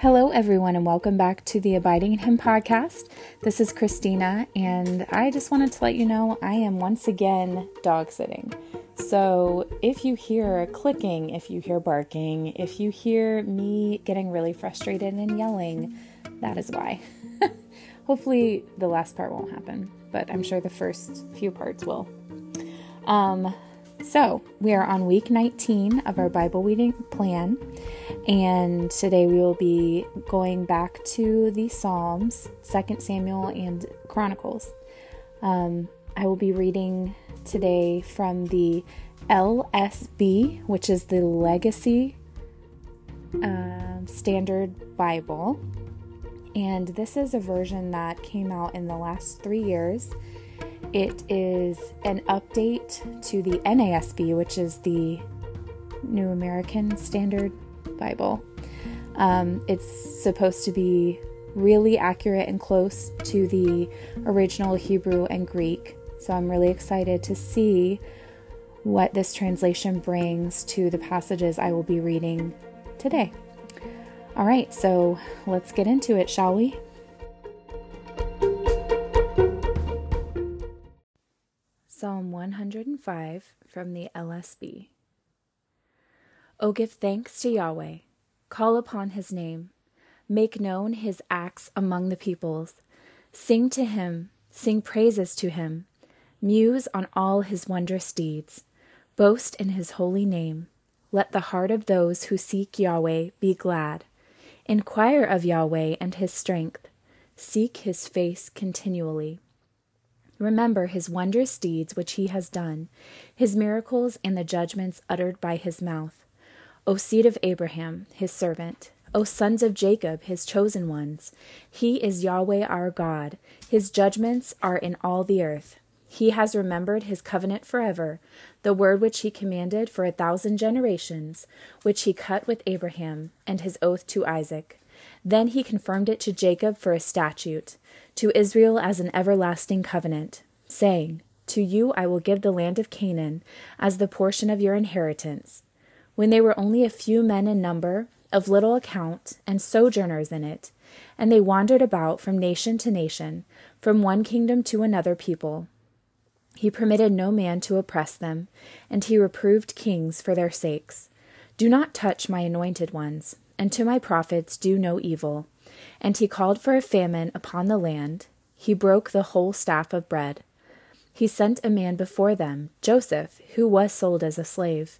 Hello, everyone, and welcome back to the Abiding in Him podcast. This is Christina, and I just wanted to let you know I am once again dog sitting. So, if you hear clicking, if you hear barking, if you hear me getting really frustrated and yelling, that is why. Hopefully, the last part won't happen, but I'm sure the first few parts will. Um, so, we are on week 19 of our Bible reading plan, and today we will be going back to the Psalms, 2 Samuel, and Chronicles. Um, I will be reading today from the LSB, which is the Legacy uh, Standard Bible. And this is a version that came out in the last three years it is an update to the NASB, which is the New American Standard Bible. Um, it's supposed to be really accurate and close to the original Hebrew and Greek. So I'm really excited to see what this translation brings to the passages I will be reading today. All right, so let's get into it, shall we? Psalm 105 from the LSB. O give thanks to Yahweh, call upon his name, make known his acts among the peoples. Sing to him, sing praises to him, muse on all his wondrous deeds, boast in his holy name. Let the heart of those who seek Yahweh be glad. Inquire of Yahweh and his strength, seek his face continually. Remember his wondrous deeds which he has done, his miracles and the judgments uttered by his mouth. O seed of Abraham, his servant, O sons of Jacob, his chosen ones, he is Yahweh our God. His judgments are in all the earth. He has remembered his covenant forever, the word which he commanded for a thousand generations, which he cut with Abraham, and his oath to Isaac. Then he confirmed it to Jacob for a statute to Israel as an everlasting covenant, saying, To you I will give the land of Canaan as the portion of your inheritance. When they were only a few men in number, of little account, and sojourners in it, and they wandered about from nation to nation, from one kingdom to another people. He permitted no man to oppress them, and he reproved kings for their sakes. Do not touch my anointed ones, and to my prophets do no evil. And he called for a famine upon the land. He broke the whole staff of bread. He sent a man before them, Joseph, who was sold as a slave.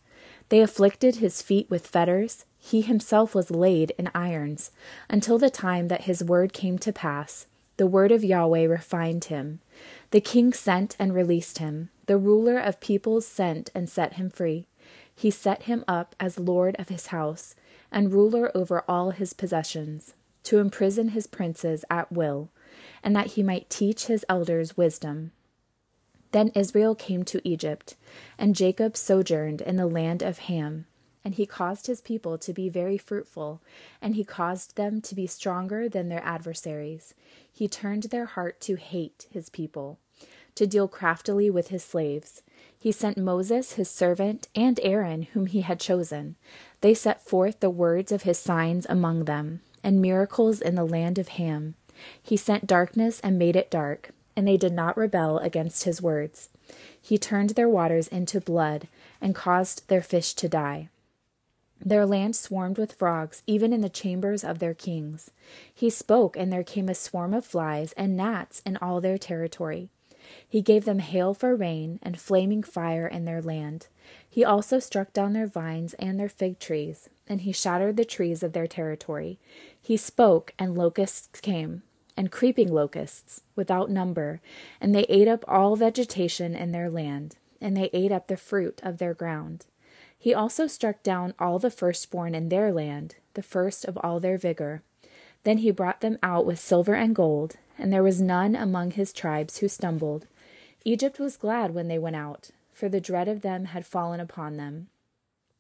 They afflicted his feet with fetters. He himself was laid in irons, until the time that his word came to pass. The word of Yahweh refined him. The king sent and released him. The ruler of peoples sent and set him free. He set him up as lord of his house and ruler over all his possessions to imprison his princes at will, and that he might teach his elders wisdom. Then Israel came to Egypt, and Jacob sojourned in the land of Ham. And he caused his people to be very fruitful, and he caused them to be stronger than their adversaries. He turned their heart to hate his people, to deal craftily with his slaves. He sent Moses, his servant, and Aaron, whom he had chosen. They set forth the words of his signs among them and miracles in the land of Ham. He sent darkness and made it dark, and they did not rebel against his words. He turned their waters into blood and caused their fish to die. Their land swarmed with frogs, even in the chambers of their kings. He spoke, and there came a swarm of flies and gnats in all their territory. He gave them hail for rain and flaming fire in their land. He also struck down their vines and their fig trees, and he shattered the trees of their territory. He spoke, and locusts came, and creeping locusts, without number, and they ate up all vegetation in their land, and they ate up the fruit of their ground. He also struck down all the firstborn in their land, the first of all their vigor. Then he brought them out with silver and gold, and there was none among his tribes who stumbled. Egypt was glad when they went out, for the dread of them had fallen upon them.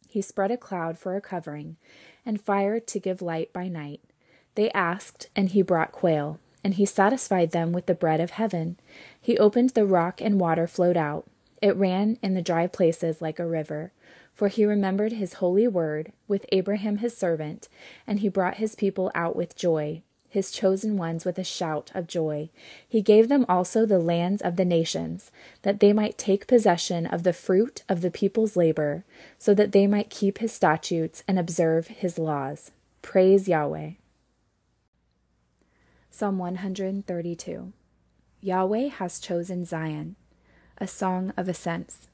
He spread a cloud for a covering, and fire to give light by night. They asked, and he brought quail, and he satisfied them with the bread of heaven. He opened the rock, and water flowed out. It ran in the dry places like a river. For he remembered his holy word with Abraham his servant, and he brought his people out with joy, his chosen ones with a shout of joy. He gave them also the lands of the nations, that they might take possession of the fruit of the people's labor, so that they might keep his statutes and observe his laws. Praise Yahweh. Psalm 132 Yahweh has chosen Zion, a song of ascents.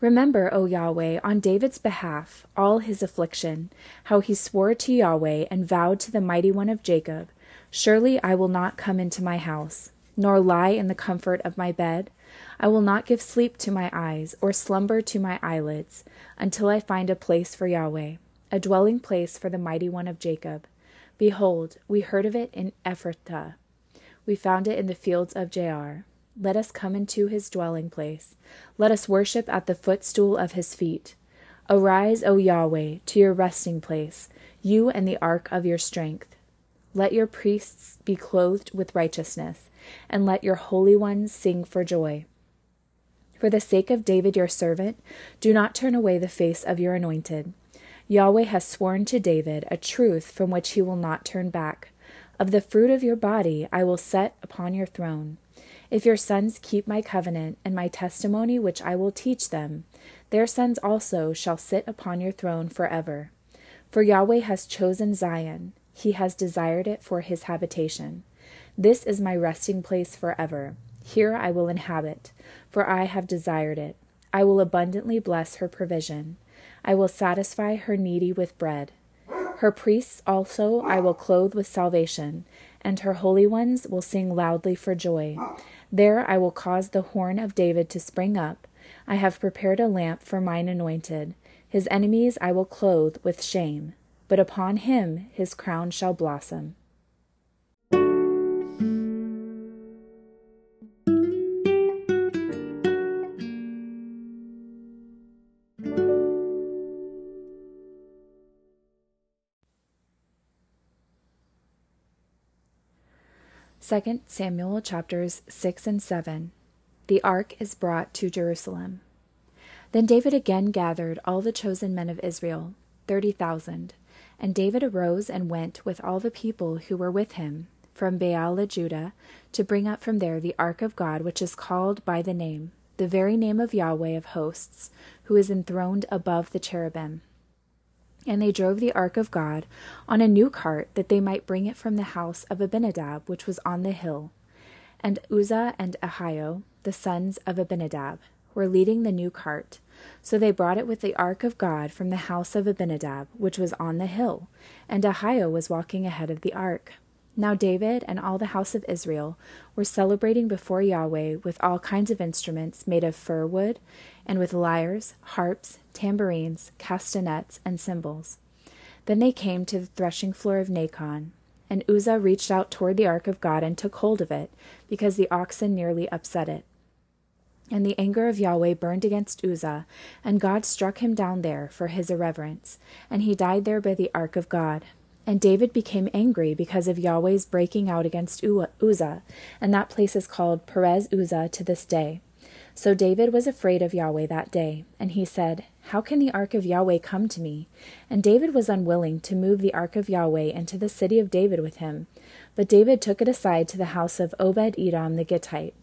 Remember, O Yahweh, on David's behalf, all his affliction, how he swore to Yahweh and vowed to the mighty one of Jacob, Surely I will not come into my house, nor lie in the comfort of my bed. I will not give sleep to my eyes, or slumber to my eyelids, until I find a place for Yahweh, a dwelling place for the mighty one of Jacob. Behold, we heard of it in Ephrathah. We found it in the fields of Jaar. Let us come into his dwelling place. Let us worship at the footstool of his feet. Arise, O Yahweh, to your resting place, you and the ark of your strength. Let your priests be clothed with righteousness, and let your holy ones sing for joy. For the sake of David your servant, do not turn away the face of your anointed. Yahweh has sworn to David a truth from which he will not turn back. Of the fruit of your body I will set upon your throne. If your sons keep my covenant and my testimony which I will teach them, their sons also shall sit upon your throne forever. For Yahweh has chosen Zion, he has desired it for his habitation. This is my resting place forever. Here I will inhabit, for I have desired it. I will abundantly bless her provision. I will satisfy her needy with bread. Her priests also I will clothe with salvation, and her holy ones will sing loudly for joy. There I will cause the horn of David to spring up. I have prepared a lamp for mine anointed. His enemies I will clothe with shame, but upon him his crown shall blossom. Second Samuel chapters 6 and 7. The ark is brought to Jerusalem. Then David again gathered all the chosen men of Israel, thirty thousand. And David arose and went with all the people who were with him from Baalah Judah to bring up from there the ark of God, which is called by the name, the very name of Yahweh of hosts, who is enthroned above the cherubim. And they drove the ark of God on a new cart, that they might bring it from the house of Abinadab, which was on the hill. And Uzzah and Ahio, the sons of Abinadab, were leading the new cart. So they brought it with the ark of God from the house of Abinadab, which was on the hill, and Ahio was walking ahead of the ark. Now David and all the house of Israel were celebrating before Yahweh with all kinds of instruments made of fir wood, and with lyres, harps, tambourines, castanets, and cymbals. Then they came to the threshing floor of Nacon, and Uzzah reached out toward the ark of God and took hold of it, because the oxen nearly upset it. And the anger of Yahweh burned against Uzzah, and God struck him down there for his irreverence, and he died there by the ark of God. And David became angry because of Yahweh's breaking out against Uzzah, and that place is called Perez Uzzah to this day. So David was afraid of Yahweh that day, and he said, How can the ark of Yahweh come to me? And David was unwilling to move the ark of Yahweh into the city of David with him. But David took it aside to the house of Obed Edom the Gittite.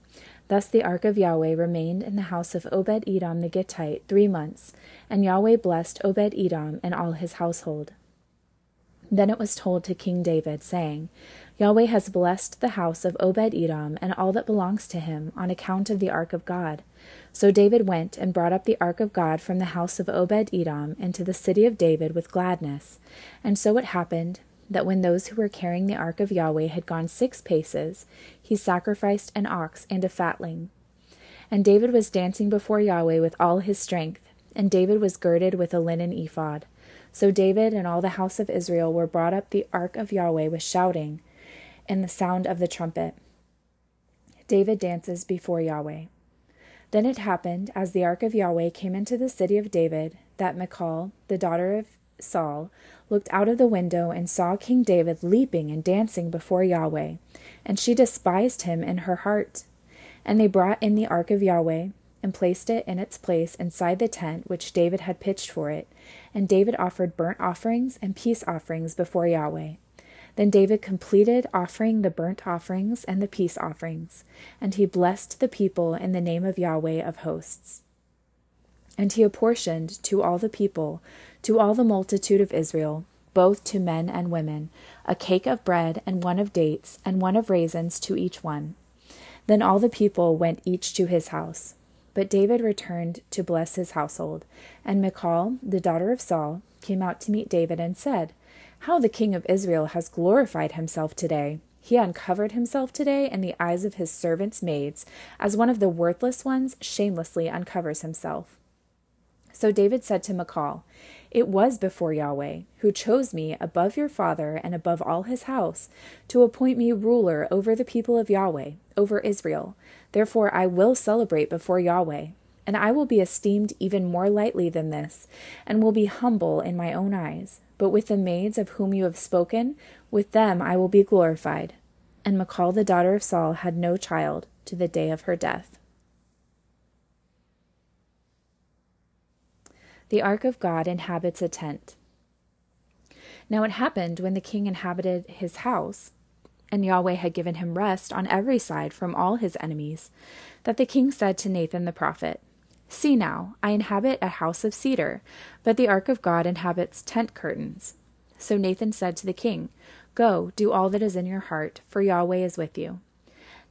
Thus the ark of Yahweh remained in the house of Obed Edom the Gittite three months, and Yahweh blessed Obed Edom and all his household. Then it was told to King David, saying, Yahweh has blessed the house of Obed Edom and all that belongs to him on account of the ark of God. So David went and brought up the ark of God from the house of Obed Edom into the city of David with gladness. And so it happened that when those who were carrying the ark of Yahweh had gone six paces, he sacrificed an ox and a fatling. And David was dancing before Yahweh with all his strength, and David was girded with a linen ephod. So David and all the house of Israel were brought up the ark of Yahweh with shouting and the sound of the trumpet. David dances before Yahweh. Then it happened, as the ark of Yahweh came into the city of David, that Michal, the daughter of Saul, looked out of the window and saw King David leaping and dancing before Yahweh, and she despised him in her heart. And they brought in the ark of Yahweh, and placed it in its place inside the tent which David had pitched for it. And David offered burnt offerings and peace offerings before Yahweh. Then David completed offering the burnt offerings and the peace offerings, and he blessed the people in the name of Yahweh of hosts. And he apportioned to all the people, to all the multitude of Israel, both to men and women, a cake of bread and one of dates and one of raisins to each one. Then all the people went each to his house. But David returned to bless his household. And Michal, the daughter of Saul, came out to meet David and said, How the king of Israel has glorified himself today! He uncovered himself today in the eyes of his servants' maids, as one of the worthless ones shamelessly uncovers himself. So David said to Michal, It was before Yahweh, who chose me above your father and above all his house, to appoint me ruler over the people of Yahweh, over Israel. Therefore I will celebrate before Yahweh. And I will be esteemed even more lightly than this, and will be humble in my own eyes. But with the maids of whom you have spoken, with them I will be glorified. And Michal the daughter of Saul had no child to the day of her death. The ark of God inhabits a tent. Now it happened when the king inhabited his house, and Yahweh had given him rest on every side from all his enemies, that the king said to Nathan the prophet, See now, I inhabit a house of cedar, but the ark of God inhabits tent curtains. So Nathan said to the king, Go, do all that is in your heart, for Yahweh is with you.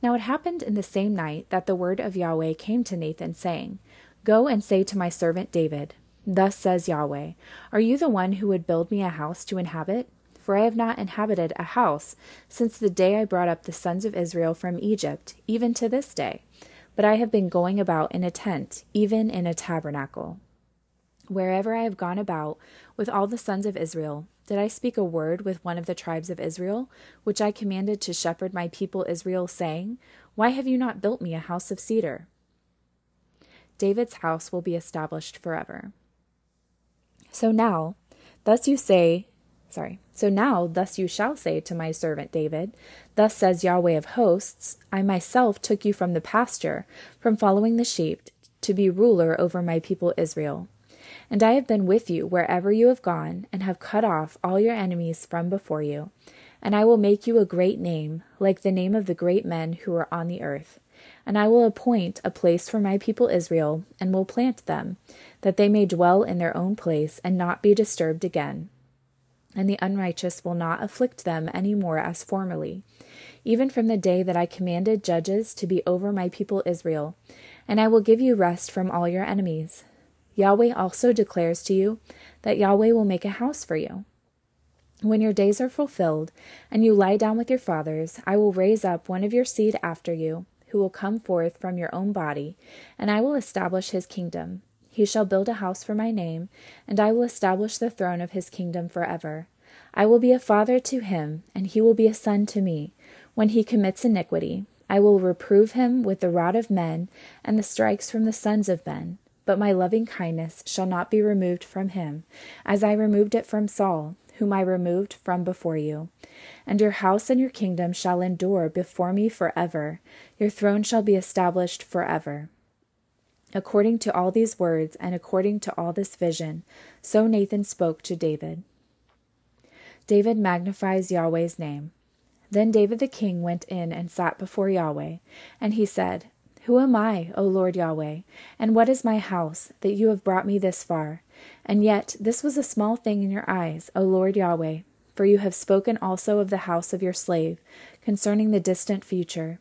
Now it happened in the same night that the word of Yahweh came to Nathan, saying, Go and say to my servant David, Thus says Yahweh Are you the one who would build me a house to inhabit? For I have not inhabited a house since the day I brought up the sons of Israel from Egypt, even to this day. But I have been going about in a tent, even in a tabernacle. Wherever I have gone about with all the sons of Israel, did I speak a word with one of the tribes of Israel, which I commanded to shepherd my people Israel, saying, Why have you not built me a house of cedar? David's house will be established forever. So now, thus you say, sorry, so now, thus you shall say to my servant David, Thus says Yahweh of hosts, I myself took you from the pasture, from following the sheep, to be ruler over my people Israel. And I have been with you wherever you have gone, and have cut off all your enemies from before you. And I will make you a great name, like the name of the great men who are on the earth. And I will appoint a place for my people Israel, and will plant them, that they may dwell in their own place and not be disturbed again. And the unrighteous will not afflict them any more as formerly, even from the day that I commanded judges to be over my people Israel. And I will give you rest from all your enemies. Yahweh also declares to you that Yahweh will make a house for you. When your days are fulfilled, and you lie down with your fathers, I will raise up one of your seed after you, who will come forth from your own body, and I will establish his kingdom. He shall build a house for my name, and I will establish the throne of his kingdom forever. I will be a father to him, and he will be a son to me. When he commits iniquity, I will reprove him with the rod of men and the strikes from the sons of men. But my loving kindness shall not be removed from him, as I removed it from Saul, whom I removed from before you. And your house and your kingdom shall endure before me forever. Your throne shall be established forever. According to all these words and according to all this vision, so Nathan spoke to David. David magnifies Yahweh's name. Then David the king went in and sat before Yahweh, and he said, Who am I, O Lord Yahweh, and what is my house, that you have brought me this far? And yet this was a small thing in your eyes, O Lord Yahweh, for you have spoken also of the house of your slave, concerning the distant future.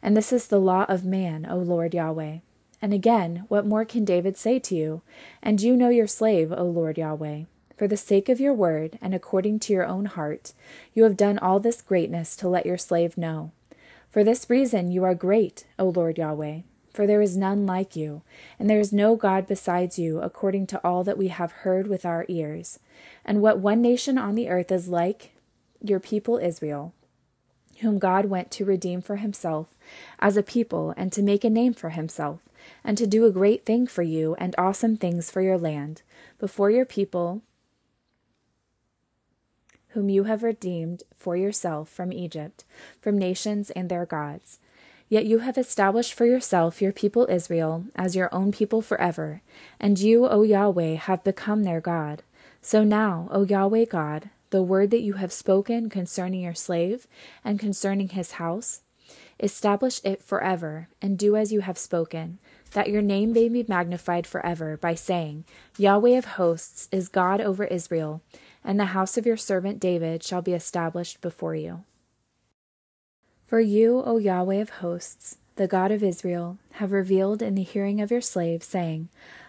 And this is the law of man, O Lord Yahweh. And again, what more can David say to you? And you know your slave, O Lord Yahweh. For the sake of your word, and according to your own heart, you have done all this greatness to let your slave know. For this reason you are great, O Lord Yahweh, for there is none like you, and there is no God besides you, according to all that we have heard with our ears. And what one nation on the earth is like your people Israel, whom God went to redeem for himself as a people and to make a name for himself and to do a great thing for you and awesome things for your land, before your people, whom you have redeemed for yourself from Egypt, from nations and their gods. Yet you have established for yourself your people Israel as your own people forever, and you, O Yahweh, have become their God. So now, O Yahweh God, the word that you have spoken concerning your slave and concerning his house, establish it forever, and do as you have spoken, that your name may be magnified forever, by saying, Yahweh of hosts is God over Israel, and the house of your servant David shall be established before you. For you, O Yahweh of hosts, the God of Israel, have revealed in the hearing of your slave, saying,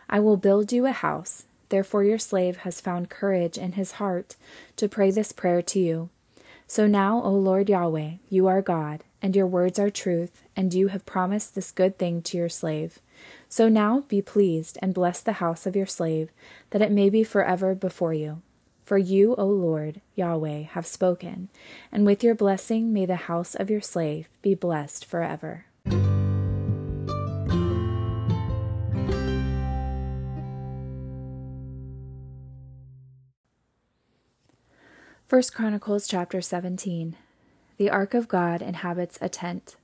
I will build you a house. Therefore your slave has found courage in his heart to pray this prayer to you. So now, O Lord Yahweh, you are God, and your words are truth, and you have promised this good thing to your slave. So now be pleased and bless the house of your slave, that it may be forever before you. For you, O Lord, Yahweh, have spoken, and with your blessing may the house of your slave be blessed forever. First Chronicles chapter 17 The ark of God inhabits a tent.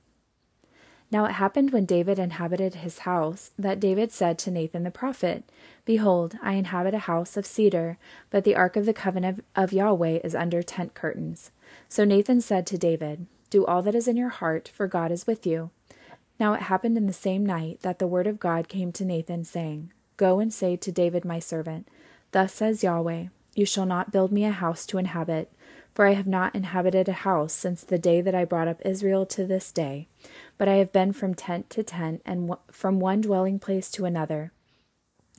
Now it happened when David inhabited his house that David said to Nathan the prophet, Behold, I inhabit a house of cedar, but the ark of the covenant of Yahweh is under tent curtains. So Nathan said to David, Do all that is in your heart, for God is with you. Now it happened in the same night that the word of God came to Nathan, saying, Go and say to David my servant, Thus says Yahweh, You shall not build me a house to inhabit, for I have not inhabited a house since the day that I brought up Israel to this day but I have been from tent to tent, and from one dwelling place to another.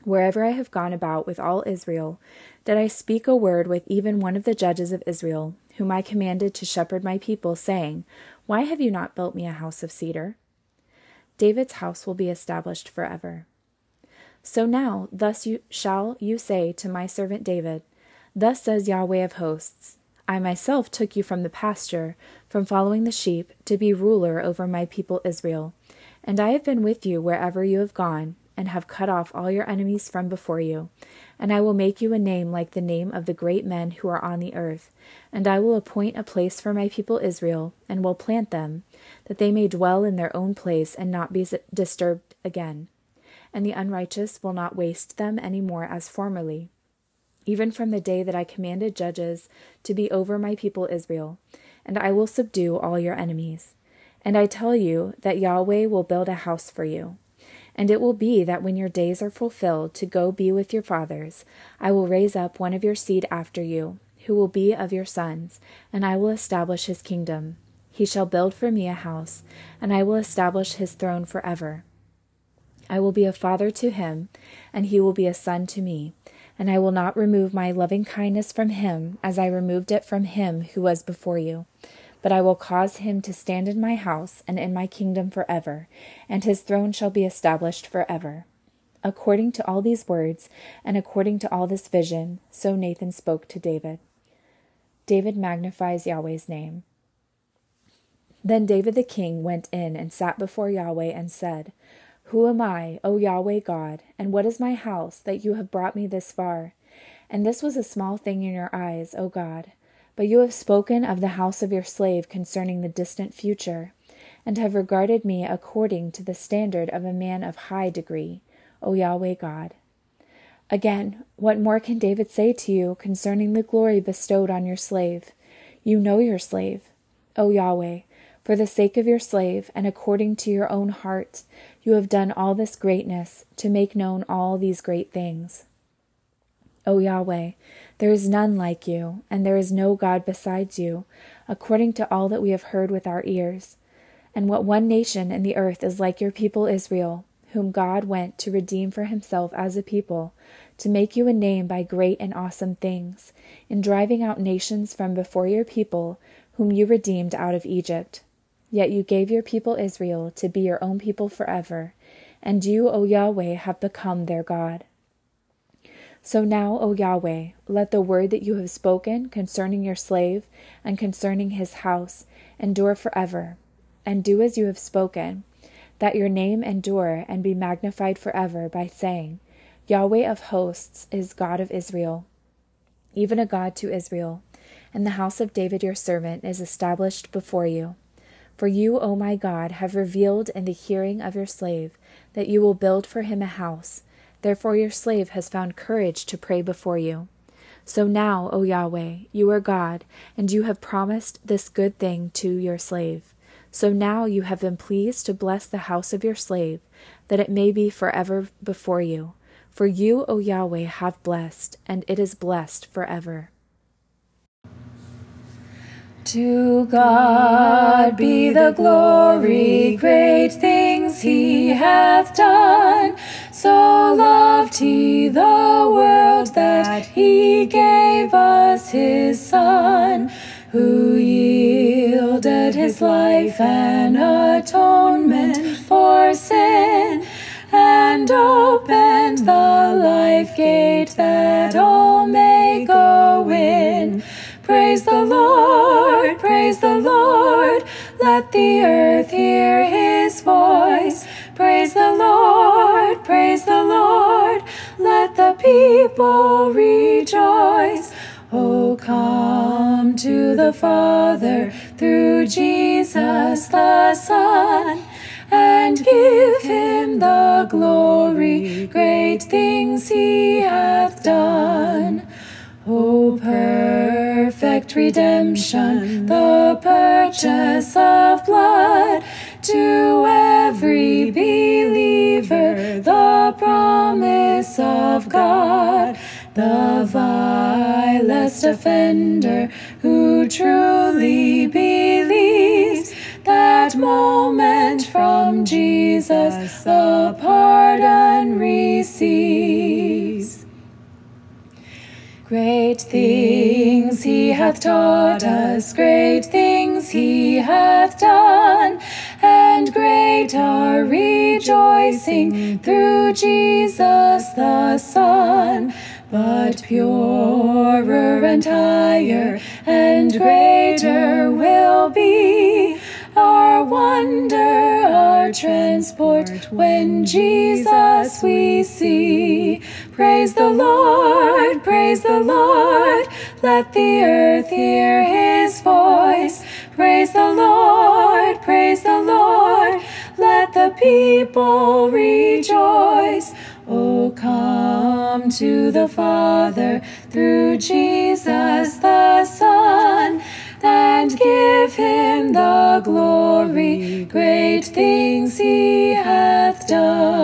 Wherever I have gone about with all Israel, did I speak a word with even one of the judges of Israel, whom I commanded to shepherd my people, saying, Why have you not built me a house of cedar? David's house will be established forever. So now, thus you, shall you say to my servant David, Thus says Yahweh of hosts, I myself took you from the pasture, from following the sheep, to be ruler over my people Israel. And I have been with you wherever you have gone, and have cut off all your enemies from before you. And I will make you a name like the name of the great men who are on the earth. And I will appoint a place for my people Israel, and will plant them, that they may dwell in their own place and not be disturbed again. And the unrighteous will not waste them any more as formerly even from the day that I commanded judges to be over my people Israel, and I will subdue all your enemies. And I tell you that Yahweh will build a house for you. And it will be that when your days are fulfilled to go be with your fathers, I will raise up one of your seed after you, who will be of your sons, and I will establish his kingdom. He shall build for me a house, and I will establish his throne forever. I will be a father to him, and he will be a son to me and I will not remove my loving kindness from him as I removed it from him who was before you. But I will cause him to stand in my house and in my kingdom forever, and his throne shall be established forever. According to all these words, and according to all this vision, so Nathan spoke to David. David magnifies Yahweh's name. Then David the king went in and sat before Yahweh and said, who am I, O Yahweh God, and what is my house, that you have brought me this far? And this was a small thing in your eyes, O God. But you have spoken of the house of your slave concerning the distant future, and have regarded me according to the standard of a man of high degree, O Yahweh God. Again, what more can David say to you concerning the glory bestowed on your slave? You know your slave, O Yahweh, for the sake of your slave, and according to your own heart, you have done all this greatness to make known all these great things. O Yahweh, there is none like you, and there is no God besides you, according to all that we have heard with our ears. And what one nation in the earth is like your people Israel, whom God went to redeem for himself as a people, to make you a name by great and awesome things, in driving out nations from before your people, whom you redeemed out of Egypt. Yet you gave your people Israel to be your own people forever, and you, O Yahweh, have become their God. So now, O Yahweh, let the word that you have spoken concerning your slave and concerning his house endure forever, and do as you have spoken, that your name endure and be magnified forever by saying, Yahweh of hosts is God of Israel, even a God to Israel, and the house of David your servant is established before you. For you, O my God, have revealed in the hearing of your slave that you will build for him a house. Therefore your slave has found courage to pray before you. So now, O Yahweh, you are God, and you have promised this good thing to your slave. So now you have been pleased to bless the house of your slave, that it may be forever before you. For you, O Yahweh, have blessed, and it is blessed forever. To God be the glory, great things he hath done. So loved he the world that he gave us his Son, who yielded his life an atonement for sin, and opened the life gate that all may go in. Praise the Lord, praise the Lord. Let the earth hear his voice. Praise the Lord, praise the Lord. Let the people rejoice. Oh, come to the Father through Jesus the Son and give him the glory. Great things he hath done. O perfect redemption, the purchase of blood, to every believer, the promise of God, the vilest offender who truly believes that moment from Jesus the pardon receives. Great things he hath taught us, great things he hath done, and great our rejoicing through Jesus the Son. But purer and higher and greater will be our wonder, our transport when Jesus we see. Praise the Lord, praise the Lord, let the earth hear his voice. Praise the Lord, praise the Lord, let the people rejoice. Oh, come to the Father through Jesus the Son and give him the glory. Great things he hath done.